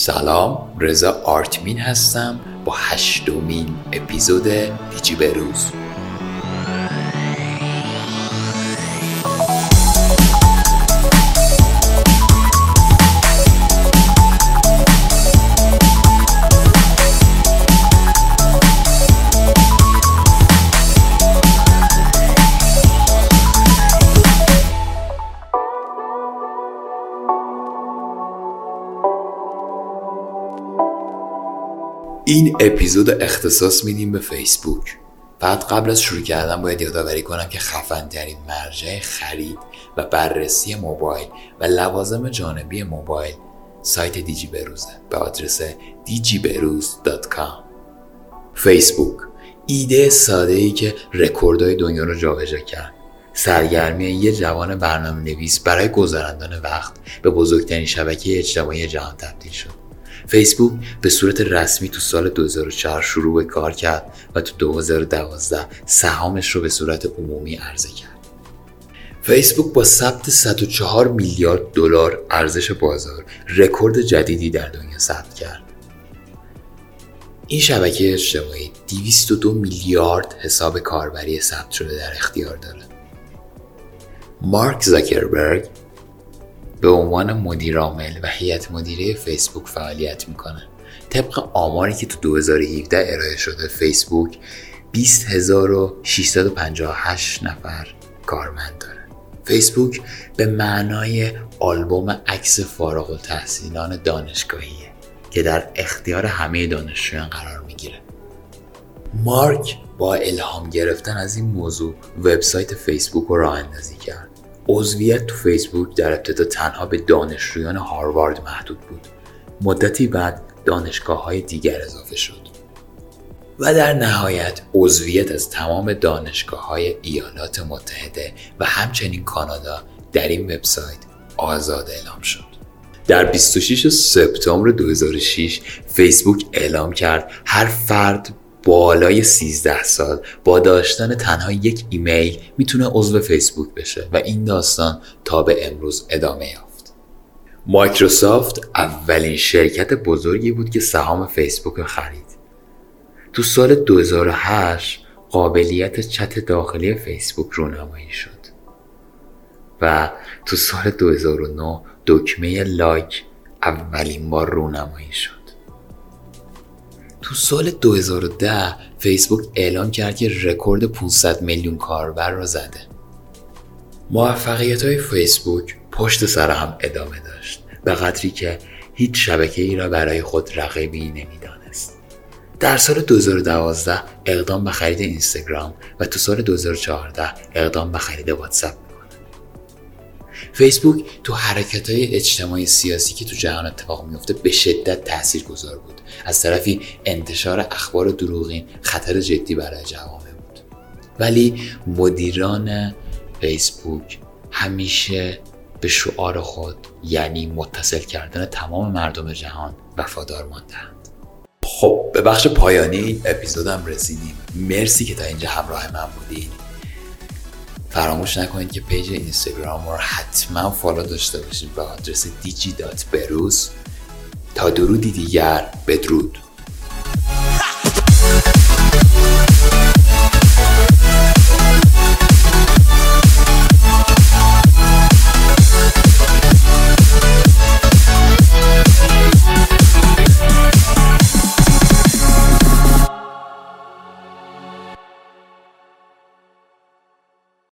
سلام رضا آرتمین هستم با هشتمین اپیزود دیجی بروز این اپیزود اختصاص میدیم به فیسبوک. فقط قبل از شروع کردن باید یادآوری کنم که خفن ترین مرجع خرید و بررسی موبایل و لوازم جانبی موبایل سایت دیجی بروزه به آدرس digiberuz.com فیسبوک ایده ساده ای که رکوردهای دنیا رو جابجا کرد. سرگرمی یه جوان برنامه نویس برای گذراندن وقت به بزرگترین شبکه اجتماعی جهان تبدیل شد. فیسبوک به صورت رسمی تو سال 2004 شروع به کار کرد و تو 2012 سهامش رو به صورت عمومی عرضه کرد. فیسبوک با ثبت 104 میلیارد دلار ارزش بازار رکورد جدیدی در دنیا ثبت کرد. این شبکه اجتماعی 202 میلیارد حساب کاربری ثبت شده در اختیار داره. مارک زاکربرگ به عنوان مدیرعامل و هیئت مدیره فیسبوک فعالیت می‌کنه. طبق آماری که تو 2017 ارائه شده فیسبوک 20658 نفر کارمند داره. فیسبوک به معنای آلبوم عکس فارغ التحصیلان دانشگاهیه که در اختیار همه دانشجویان قرار می‌گیره. مارک با الهام گرفتن از این موضوع وبسایت فیسبوک رو راه اندازی کرد. عضویت تو فیسبوک در ابتدا تنها به دانشجویان هاروارد محدود بود. مدتی بعد دانشگاه های دیگر اضافه شد. و در نهایت عضویت از تمام دانشگاه های ایالات متحده و همچنین کانادا در این وبسایت آزاد اعلام شد. در 26 سپتامبر 2006 فیسبوک اعلام کرد هر فرد بالای 13 سال با داشتن تنها یک ایمیل می‌تونه عضو فیسبوک بشه و این داستان تا به امروز ادامه یافت. مایکروسافت اولین شرکت بزرگی بود که سهام فیسبوک رو خرید. تو سال 2008 قابلیت چت داخلی فیسبوک رونمایی شد و تو سال 2009 دکمه لایک اولین بار رونمایی شد. تو سال 2010 فیسبوک اعلام کرد که رکورد 500 میلیون کاربر را زده. موفقیت های فیسبوک پشت سر هم ادامه داشت به قدری که هیچ شبکه ای را برای خود رقیبی نمی‌دانست. در سال 2012 اقدام به خرید اینستاگرام و تو سال 2014 اقدام به خرید واتساپ فیسبوک تو حرکت های اجتماعی سیاسی که تو جهان اتفاق میفته به شدت تأثیر گذار بود. از طرفی انتشار اخبار دروغین خطر جدی برای جوامع بود. ولی مدیران فیسبوک همیشه به شعار خود یعنی متصل کردن تمام مردم جهان وفادار ماندند خب به بخش پایانی اپیزودم رسیدیم. مرسی که تا اینجا همراه من بودین. فراموش نکنید که page اینستاگرام رو حتما follow داشته باشید به آدرس دیجی تا درودی دیگر بدرود.